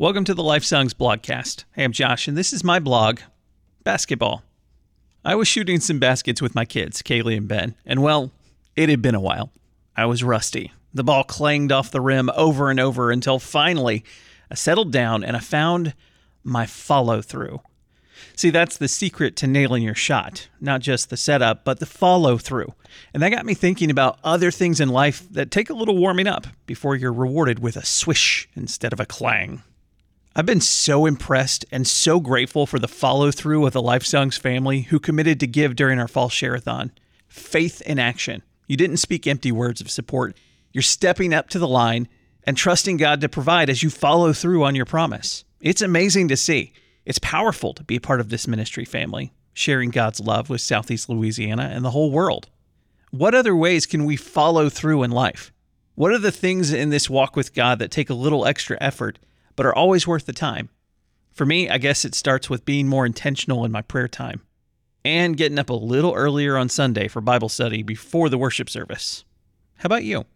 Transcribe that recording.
Welcome to the LifeSongs blogcast. Hey, I'm Josh, and this is my blog, Basketball. I was shooting some baskets with my kids, Kaylee and Ben, and well, it had been a while. I was rusty. The ball clanged off the rim over and over until finally I settled down and I found my follow through. See, that's the secret to nailing your shot, not just the setup, but the follow through. And that got me thinking about other things in life that take a little warming up before you're rewarded with a swish instead of a clang. I've been so impressed and so grateful for the follow through of the LifeSongs family who committed to give during our fall shareathon. Faith in action. You didn't speak empty words of support. You're stepping up to the line and trusting God to provide as you follow through on your promise. It's amazing to see. It's powerful to be a part of this ministry family, sharing God's love with Southeast Louisiana and the whole world. What other ways can we follow through in life? What are the things in this walk with God that take a little extra effort but are always worth the time. For me, I guess it starts with being more intentional in my prayer time and getting up a little earlier on Sunday for Bible study before the worship service. How about you?